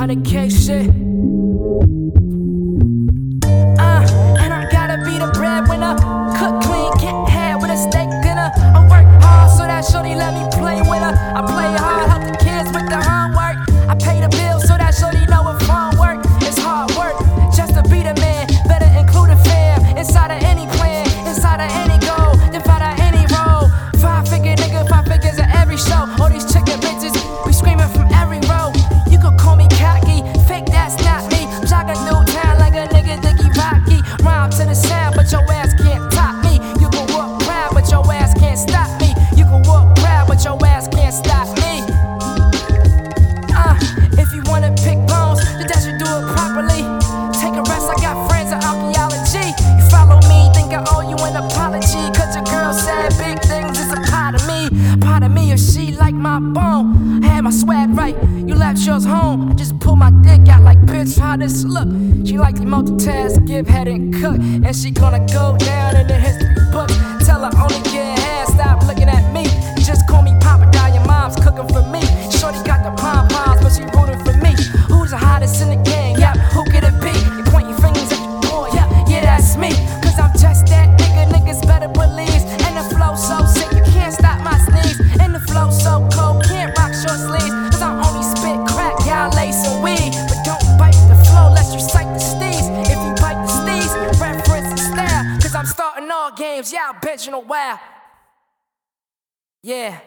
how the cake shit. to archaeology. You follow me, think I owe you an apology. Cause your girl said big things is a part of me. Part of me, or she like my bone. Had my swag right, you left yours home. I just pull my dick out like, bitch, how this look? She likely multitask, give head and cook. And she gonna go down in the history book. starting all games. Yeah, I've been in a while. Yeah.